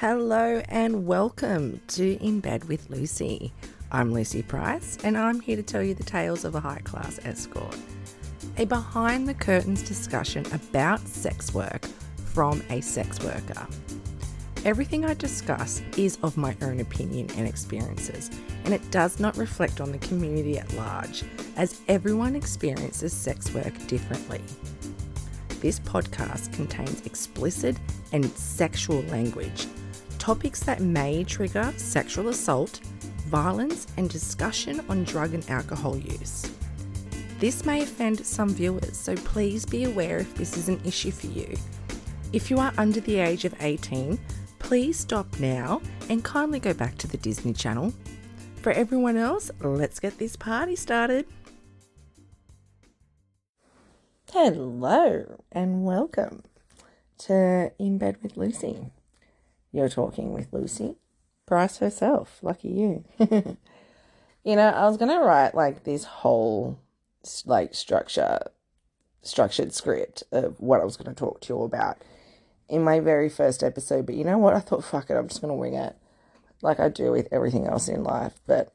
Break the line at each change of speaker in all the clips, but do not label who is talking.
Hello and welcome to In Bed with Lucy. I'm Lucy Price and I'm here to tell you the tales of a high class escort. A behind the curtains discussion about sex work from a sex worker. Everything I discuss is of my own opinion and experiences, and it does not reflect on the community at large, as everyone experiences sex work differently. This podcast contains explicit and sexual language, topics that may trigger sexual assault, violence, and discussion on drug and alcohol use. This may offend some viewers, so please be aware if this is an issue for you. If you are under the age of 18, please stop now and kindly go back to the Disney Channel. For everyone else, let's get this party started. Hello and welcome to In Bed with Lucy. You're talking with Lucy Price herself. Lucky you. you know, I was gonna write like this whole like structure, structured script of what I was gonna talk to you about in my very first episode, but you know what? I thought, fuck it, I'm just gonna wing it, like I do with everything else in life. But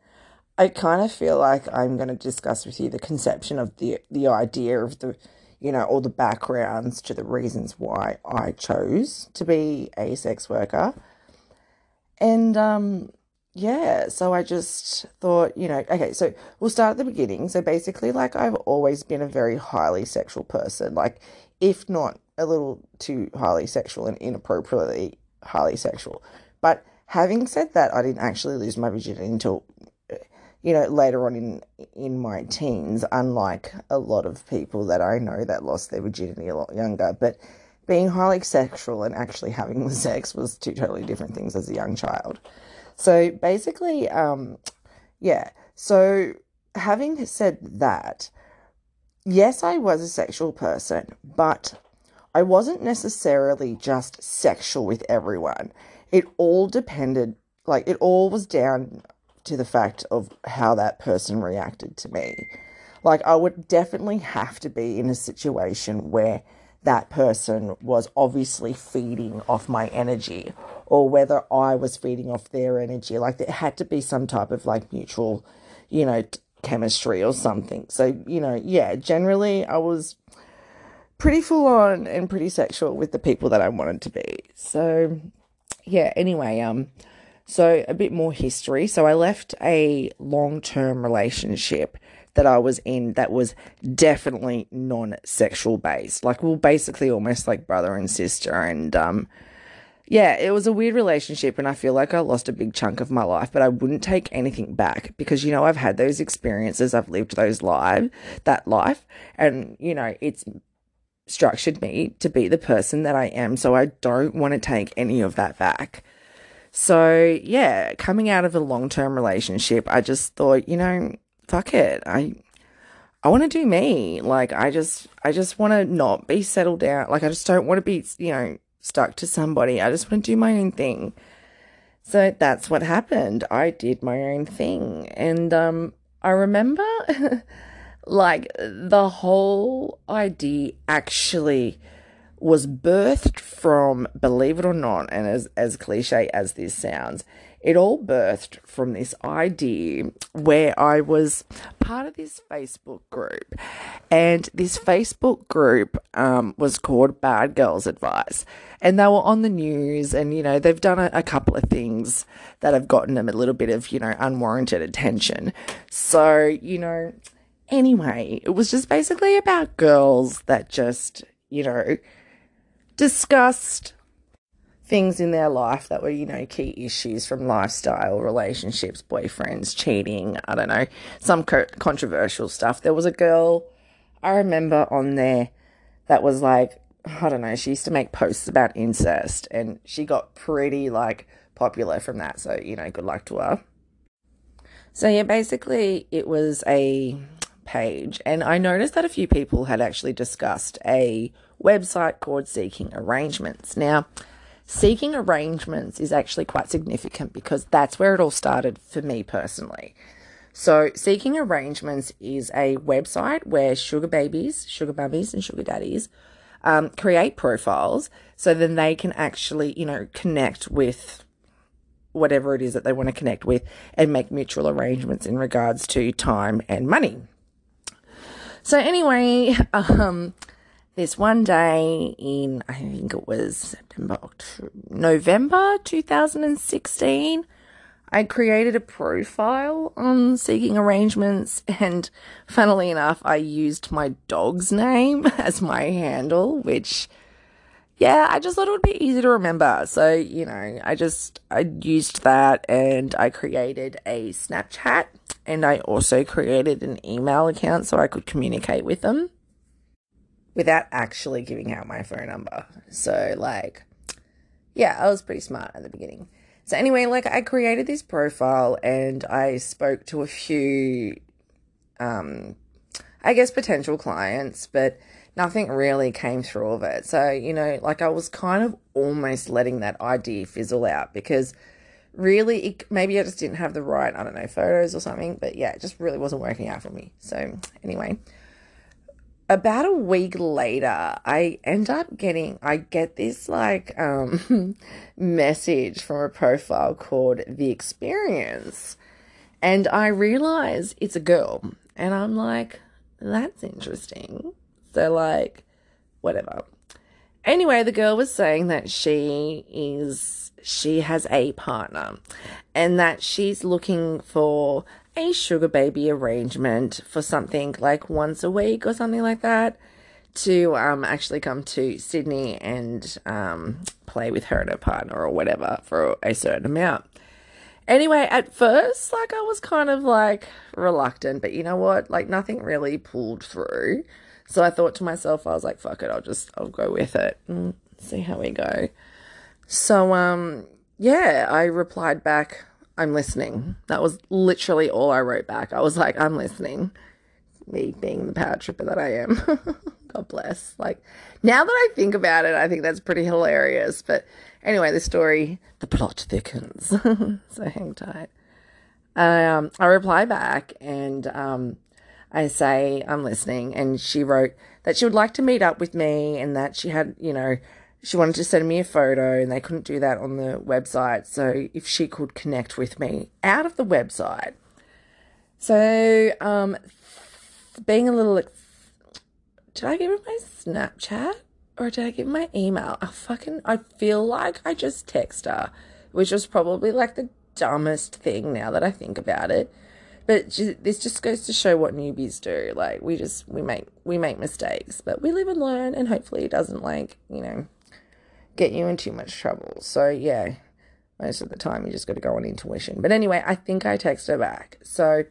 I kind of feel like I'm gonna discuss with you the conception of the the idea of the you know, all the backgrounds to the reasons why I chose to be a sex worker. And um, yeah, so I just thought, you know, okay, so we'll start at the beginning. So basically, like, I've always been a very highly sexual person, like, if not a little too highly sexual and inappropriately highly sexual. But having said that, I didn't actually lose my virginity until you know, later on in in my teens, unlike a lot of people that I know that lost their virginity a lot younger. But being highly sexual and actually having the sex was two totally different things as a young child. So basically, um, yeah. So having said that, yes, I was a sexual person, but I wasn't necessarily just sexual with everyone. It all depended, like, it all was down to the fact of how that person reacted to me. Like, I would definitely have to be in a situation where that person was obviously feeding off my energy or whether I was feeding off their energy. Like, there had to be some type of like mutual, you know, t- chemistry or something. So, you know, yeah, generally I was pretty full on and pretty sexual with the people that I wanted to be. So, yeah, anyway, um, so, a bit more history. So, I left a long term relationship that I was in that was definitely non sexual based. Like, we are basically almost like brother and sister. And, um, yeah, it was a weird relationship, and I feel like I lost a big chunk of my life, but I wouldn't take anything back because, you know, I've had those experiences, I've lived those lives, that life, and, you know, it's structured me to be the person that I am, so I don't want to take any of that back. So, yeah, coming out of a long term relationship, I just thought, you know, fuck it. I I want to do me. Like I just I just want to not be settled down. Like I just don't want to be, you know, stuck to somebody. I just want to do my own thing. So that's what happened. I did my own thing. And um I remember like the whole idea actually was birthed from, believe it or not, and as, as cliche as this sounds, it all birthed from this idea where I was part of this Facebook group. And this Facebook group um, was called Bad Girls Advice. And they were on the news, and, you know, they've done a, a couple of things that have gotten them a little bit of, you know, unwarranted attention. So, you know, anyway, it was just basically about girls that just, you know, discussed things in their life that were, you know, key issues from lifestyle, relationships, boyfriends, cheating, I don't know, some co- controversial stuff. There was a girl I remember on there that was like, I don't know, she used to make posts about incest and she got pretty like popular from that. So, you know, good luck to her. So, yeah, basically, it was a page, and I noticed that a few people had actually discussed a website called Seeking Arrangements. Now, Seeking Arrangements is actually quite significant because that's where it all started for me personally. So, Seeking Arrangements is a website where sugar babies, sugar mummies, and sugar daddies um, create profiles so then they can actually, you know, connect with whatever it is that they want to connect with and make mutual arrangements in regards to time and money. So anyway, um, this one day in I think it was September, October, November 2016, I created a profile on Seeking Arrangements, and funnily enough, I used my dog's name as my handle, which yeah, I just thought it would be easy to remember. So, you know, I just I used that and I created a Snapchat and I also created an email account so I could communicate with them without actually giving out my phone number. So, like, yeah, I was pretty smart at the beginning. So, anyway, like, I created this profile and I spoke to a few, um, I guess, potential clients, but nothing really came through of it. So, you know, like, I was kind of almost letting that idea fizzle out because really it, maybe I just didn't have the right, I don't know, photos or something, but yeah, it just really wasn't working out for me. So, anyway, about a week later, I end up getting, I get this like um, message from a profile called The Experience. And I realize it's a girl. And I'm like, that's interesting. So, like, whatever. Anyway, the girl was saying that she is, she has a partner and that she's looking for a sugar baby arrangement for something like once a week or something like that to um, actually come to Sydney and um, play with her and her partner or whatever for a certain amount. Anyway, at first, like I was kind of like reluctant, but you know what? Like nothing really pulled through. So I thought to myself, I was like, fuck it, I'll just I'll go with it and see how we go. So um yeah, I replied back I'm listening. That was literally all I wrote back. I was like, I'm listening. Me being the power tripper that I am. God bless. Like, now that I think about it, I think that's pretty hilarious. But anyway, the story, the plot thickens. so hang tight. Um, I reply back and um, I say, I'm listening. And she wrote that she would like to meet up with me and that she had, you know, she wanted to send me a photo and they couldn't do that on the website. So if she could connect with me out of the website. So, um, being a little, did I give her my Snapchat or did I give my email? I fucking, I feel like I just text her, which was probably like the dumbest thing now that I think about it. But this just goes to show what newbies do. Like we just we make we make mistakes, but we live and learn, and hopefully it doesn't like you know get you in too much trouble. So, yeah, most of the time you just got to go on intuition. But anyway, I think I texted her back. So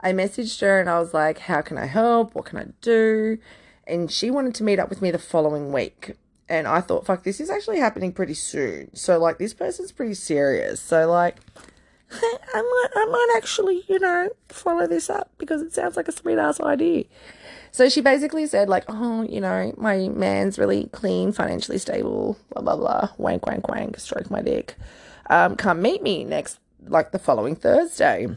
I messaged her and I was like, How can I help? What can I do? And she wanted to meet up with me the following week. And I thought, fuck, this is actually happening pretty soon. So, like, this person's pretty serious. So, like, I might, I might actually, you know, follow this up because it sounds like a sweet ass idea. So she basically said, like, oh, you know, my man's really clean, financially stable, blah, blah, blah, wank, wank, wank, stroke my dick. Um, come meet me next, like the following Thursday.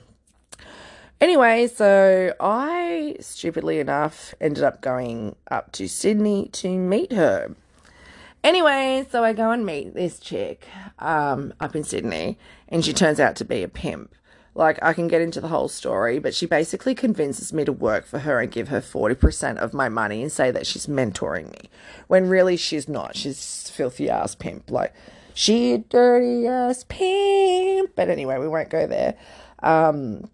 Anyway, so I, stupidly enough, ended up going up to Sydney to meet her. Anyway, so I go and meet this chick um, up in Sydney, and she turns out to be a pimp. Like, I can get into the whole story, but she basically convinces me to work for her and give her 40% of my money and say that she's mentoring me. When really she's not. She's filthy ass pimp. Like, she dirty ass pimp. But anyway, we won't go there. Um,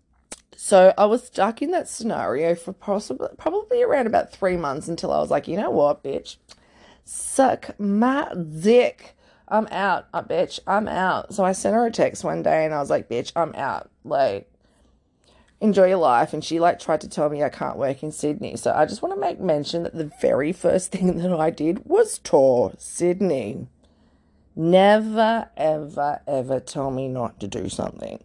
so I was stuck in that scenario for possibly, probably around about three months until I was like, you know what, bitch? Suck my dick. I'm out, uh, bitch. I'm out. So I sent her a text one day and I was like, bitch, I'm out. Like, enjoy your life. And she like tried to tell me I can't work in Sydney. So I just want to make mention that the very first thing that I did was tour Sydney. Never, ever, ever tell me not to do something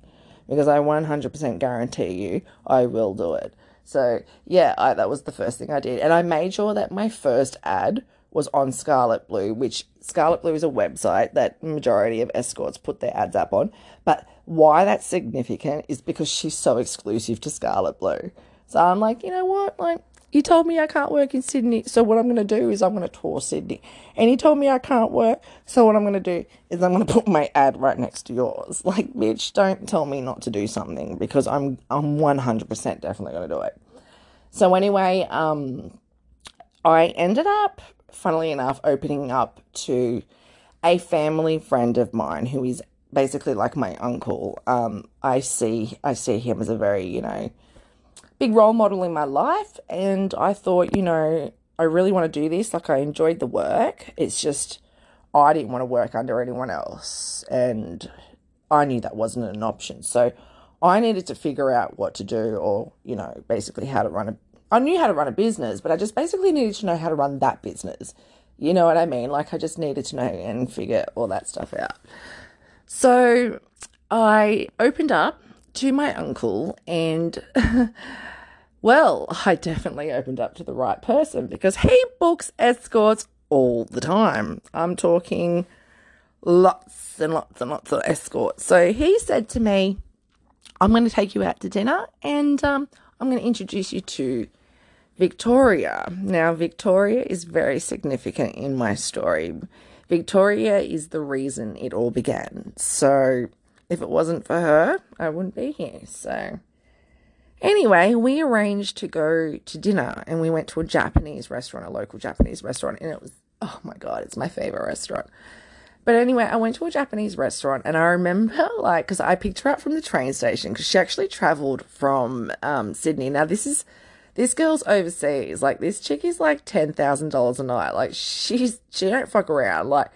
because I 100% guarantee you I will do it. So, yeah, I, that was the first thing I did. And I made sure that my first ad was on Scarlet Blue, which Scarlet Blue is a website that majority of escorts put their ads up on. But why that's significant is because she's so exclusive to Scarlet Blue. So I'm like, you know what? Like, He told me I can't work in Sydney, so what I'm going to do is I'm going to tour Sydney. And he told me I can't work, so what I'm going to do is I'm going to put my ad right next to yours. Like, bitch, don't tell me not to do something because I'm I'm 100% definitely going to do it. So anyway, um, I ended up, funnily enough, opening up to a family friend of mine who is basically like my uncle. Um, I see I see him as a very you know big role model in my life. And I thought, you know, I really want to do this. Like, I enjoyed the work. It's just, I didn't want to work under anyone else. And I knew that wasn't an option. So I needed to figure out what to do or, you know, basically how to run a. I knew how to run a business, but I just basically needed to know how to run that business. You know what I mean? Like, I just needed to know and figure all that stuff out. So I opened up to my uncle and well, I definitely opened up to the right person because he books escorts all the time. I'm talking lots and lots and lots of escorts. So he said to me, I'm going to take you out to dinner and um, I'm going to introduce you to Victoria. Now, Victoria is very significant in my story. Victoria is the reason it all began. So, if it wasn't for her, I wouldn't be here. So, Anyway, we arranged to go to dinner and we went to a Japanese restaurant, a local Japanese restaurant, and it was, oh my God, it's my favorite restaurant. But anyway, I went to a Japanese restaurant and I remember, like, because I picked her up from the train station because she actually traveled from um, Sydney. Now, this is, this girl's overseas. Like, this chick is like $10,000 a night. Like, she's, she don't fuck around. Like,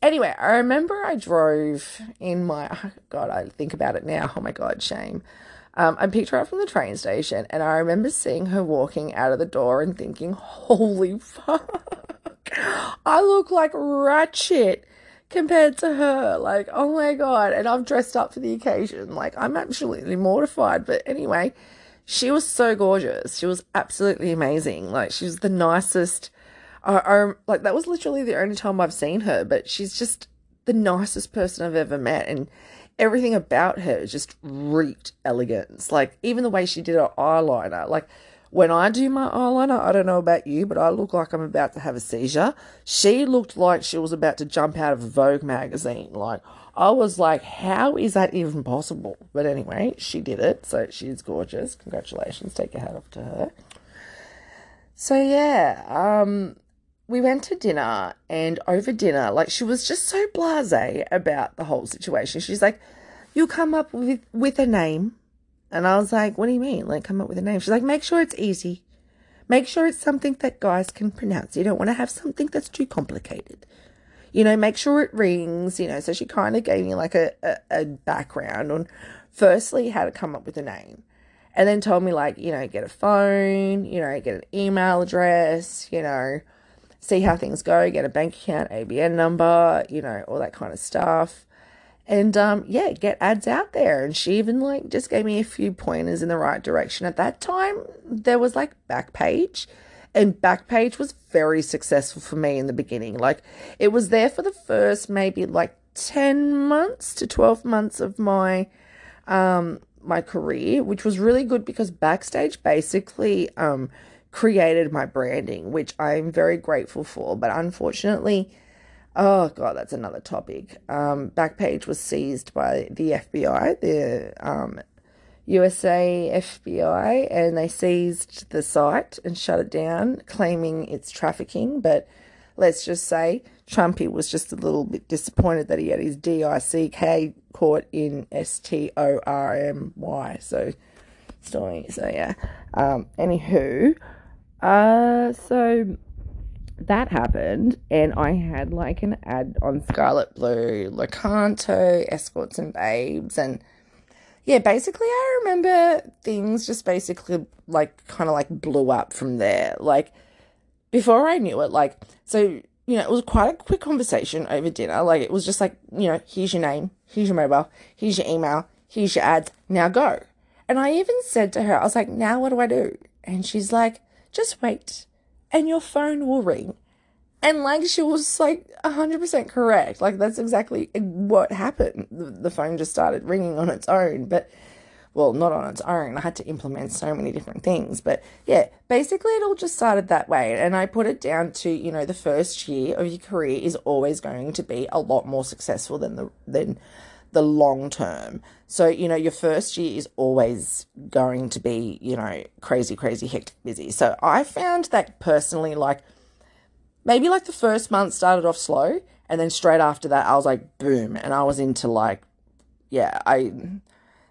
anyway, I remember I drove in my, God, I think about it now. Oh my God, shame. Um, I picked her up from the train station, and I remember seeing her walking out of the door and thinking, "Holy fuck, I look like ratchet compared to her." Like, oh my god! And I've dressed up for the occasion. Like, I'm absolutely mortified. But anyway, she was so gorgeous. She was absolutely amazing. Like, she was the nicest. I, I like that was literally the only time I've seen her, but she's just the nicest person I've ever met, and everything about her just reeked elegance. Like even the way she did her eyeliner. Like when I do my eyeliner, I don't know about you, but I look like I'm about to have a seizure. She looked like she was about to jump out of Vogue magazine. Like I was like, how is that even possible? But anyway, she did it, so she's gorgeous. Congratulations. Take your hat off to her. So yeah, um we went to dinner and over dinner, like she was just so blasé about the whole situation. She's like, "You come up with with a name," and I was like, "What do you mean? Like come up with a name?" She's like, "Make sure it's easy. Make sure it's something that guys can pronounce. You don't want to have something that's too complicated. You know, make sure it rings. You know." So she kind of gave me like a, a, a background on, firstly, how to come up with a name and then told me like you know get a phone you know get an email address you know see how things go, get a bank account, ABN number, you know, all that kind of stuff. And um, yeah, get ads out there. And she even like just gave me a few pointers in the right direction. At that time, there was like Backpage, and Backpage was very successful for me in the beginning. Like it was there for the first maybe like 10 months to 12 months of my um my career, which was really good because Backpage basically um created my branding, which I'm very grateful for. But unfortunately, oh god, that's another topic. Um, Backpage was seized by the FBI, the um, USA FBI, and they seized the site and shut it down, claiming it's trafficking. But let's just say Trumpy was just a little bit disappointed that he had his DICK caught in S T O R M Y. So, story. So yeah. Um, anywho, uh, so that happened, and I had like an ad on Scarlet Blue, Locanto, Escorts and Babes, and yeah, basically, I remember things just basically like kind of like blew up from there. Like, before I knew it, like, so, you know, it was quite a quick conversation over dinner. Like, it was just like, you know, here's your name, here's your mobile, here's your email, here's your ads, now go. And I even said to her, I was like, now what do I do? And she's like, just wait and your phone will ring. And like she was like 100% correct. Like that's exactly what happened. The, phone just started ringing on its own. But well, not on its own. I had to implement so many different things. But yeah, basically it all just started that way. And I put it down to, you know, the first year of your career is always going to be a lot more successful than the than the long term. So, you know, your first year is always going to be, you know, crazy, crazy, hectic, busy. So I found that personally, like maybe like the first month started off slow and then straight after that I was like boom and I was into like yeah, I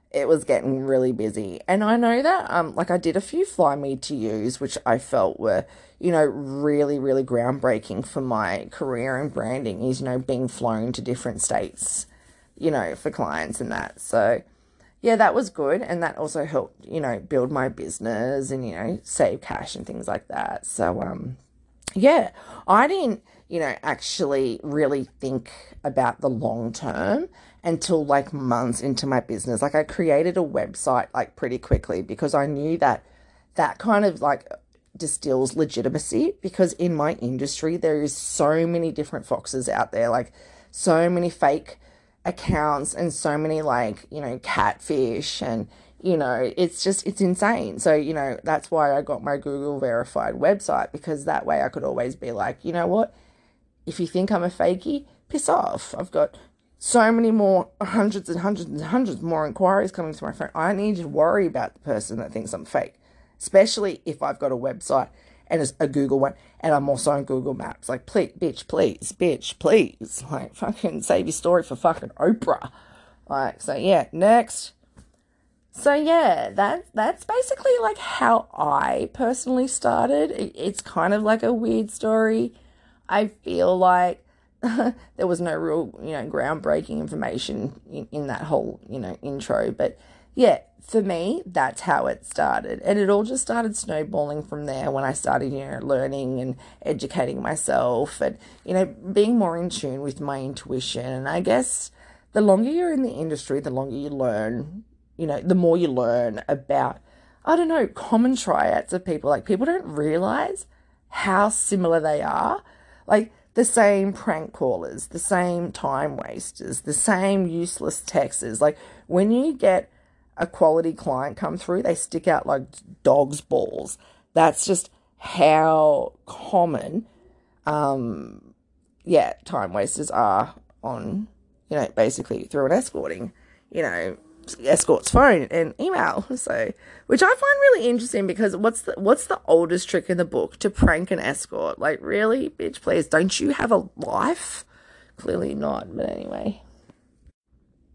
it was getting really busy. And I know that um like I did a few fly me to use which I felt were, you know, really, really groundbreaking for my career and branding is, you know, being flown to different states, you know, for clients and that. So yeah, that was good. And that also helped, you know, build my business and, you know, save cash and things like that. So um yeah, I didn't, you know, actually really think about the long term until like months into my business. Like I created a website like pretty quickly because I knew that that kind of like distills legitimacy because in my industry there is so many different foxes out there, like so many fake accounts and so many like, you know, catfish and you know, it's just it's insane. So, you know, that's why I got my Google verified website because that way I could always be like, you know what? If you think I'm a fakey, piss off. I've got so many more hundreds and hundreds and hundreds more inquiries coming to my phone. I need to worry about the person that thinks I'm fake, especially if I've got a website and it's a Google one, and I'm also on Google Maps. Like, please, bitch, please, bitch, please, like, fucking save your story for fucking Oprah. Like, so yeah, next. So yeah, that that's basically like how I personally started. It's kind of like a weird story. I feel like there was no real, you know, groundbreaking information in, in that whole, you know, intro. But yeah, for me, that's how it started. And it all just started snowballing from there when I started, you know, learning and educating myself and, you know, being more in tune with my intuition. And I guess the longer you're in the industry, the longer you learn, you know, the more you learn about, I don't know, common triads of people. Like, people don't realize how similar they are. Like, the same prank callers, the same time wasters, the same useless texters. Like when you get a quality client come through, they stick out like dog's balls. That's just how common, um, yeah, time wasters are on, you know, basically through an escorting, you know, escort's phone and email. So, which I find really interesting because what's the what's the oldest trick in the book to prank an escort? Like, really, bitch, please, don't you have a life? Clearly not. But anyway,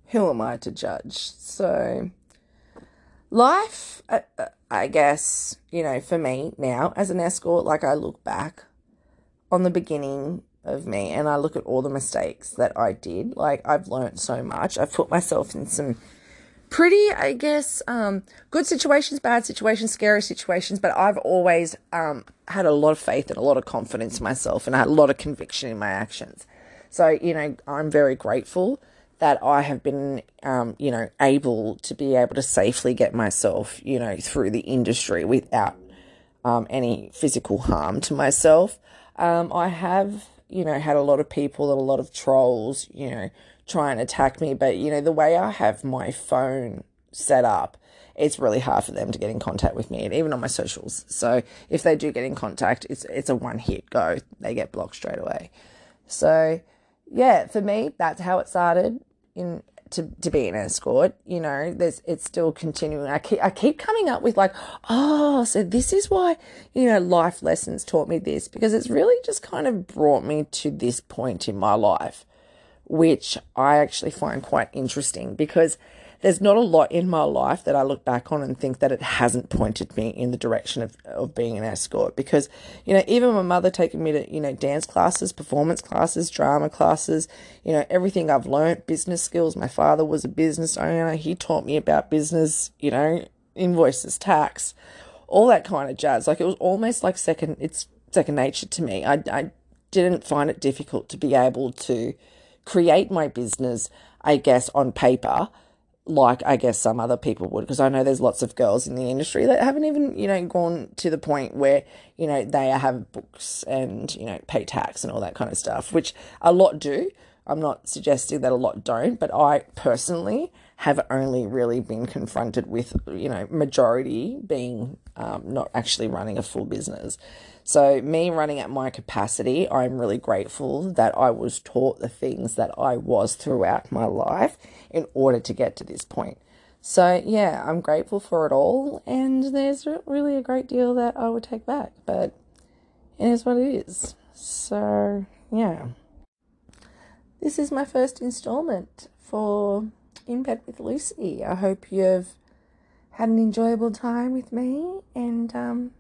who am I to judge? So, life, I, uh, uh, I guess you know, for me now as an escort, like I look back on the beginning of me and I look at all the mistakes that I did. Like I've learned so much. I've put myself in some pretty, I guess, um, good situations, bad situations, scary situations, but I've always um, had a lot of faith and a lot of confidence in myself and I had a lot of conviction in my actions. So, you know, I'm very grateful that I have been, um, you know, able to be able to safely get myself, you know, through the industry without um, any physical harm to myself. Um, I have, you know, had a lot of people and a lot of trolls, you know, try and attack me. But, you know, the way I have my phone set up, it's really hard for them to get in contact with me, and even on my socials. So if they do get in contact, it's it's a one hit go. They get blocked straight away. So yeah, for me, that's how it started. In to, to be an escort, you know, there's it's still continuing. I keep I keep coming up with like, oh, so this is why, you know, life lessons taught me this because it's really just kind of brought me to this point in my life which I actually find quite interesting because there's not a lot in my life that I look back on and think that it hasn't pointed me in the direction of, of being an escort. Because, you know, even my mother taking me to, you know, dance classes, performance classes, drama classes, you know, everything I've learned, business skills. My father was a business owner. He taught me about business, you know, invoices, tax, all that kind of jazz. Like it was almost like second, it's second nature to me. I, I didn't find it difficult to be able to, create my business, I guess, on paper, like I guess some other people would, because I know there's lots of girls in the industry that haven't even, you know, gone to the point where, you know, they have books and, you know, pay tax and all that kind of stuff, which a lot do. I'm not suggesting that a lot don't, but I personally have only really been confronted with, you know, majority being um, not actually running a full business. So, me running at my capacity, I'm really grateful that I was taught the things that I was throughout my life in order to get to this point. So, yeah, I'm grateful for it all, and there's really a great deal that I would take back, but it is what it is. So, yeah. This is my first installment for In Bed with Lucy. I hope you've had an enjoyable time with me and um,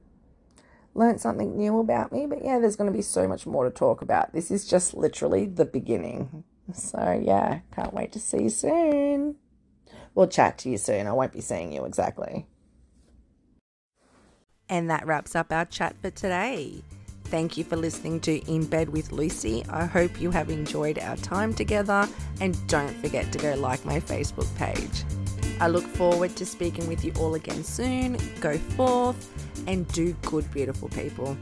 learned something new about me. But yeah, there's going to be so much more to talk about. This is just literally the beginning. So, yeah, can't wait to see you soon. We'll chat to you soon. I won't be seeing you exactly. And that wraps up our chat for today. Thank you for listening to In Bed with Lucy. I hope you have enjoyed our time together and don't forget to go like my Facebook page. I look forward to speaking with you all again soon. Go forth and do good, beautiful people.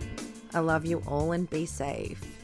I love you all and be safe.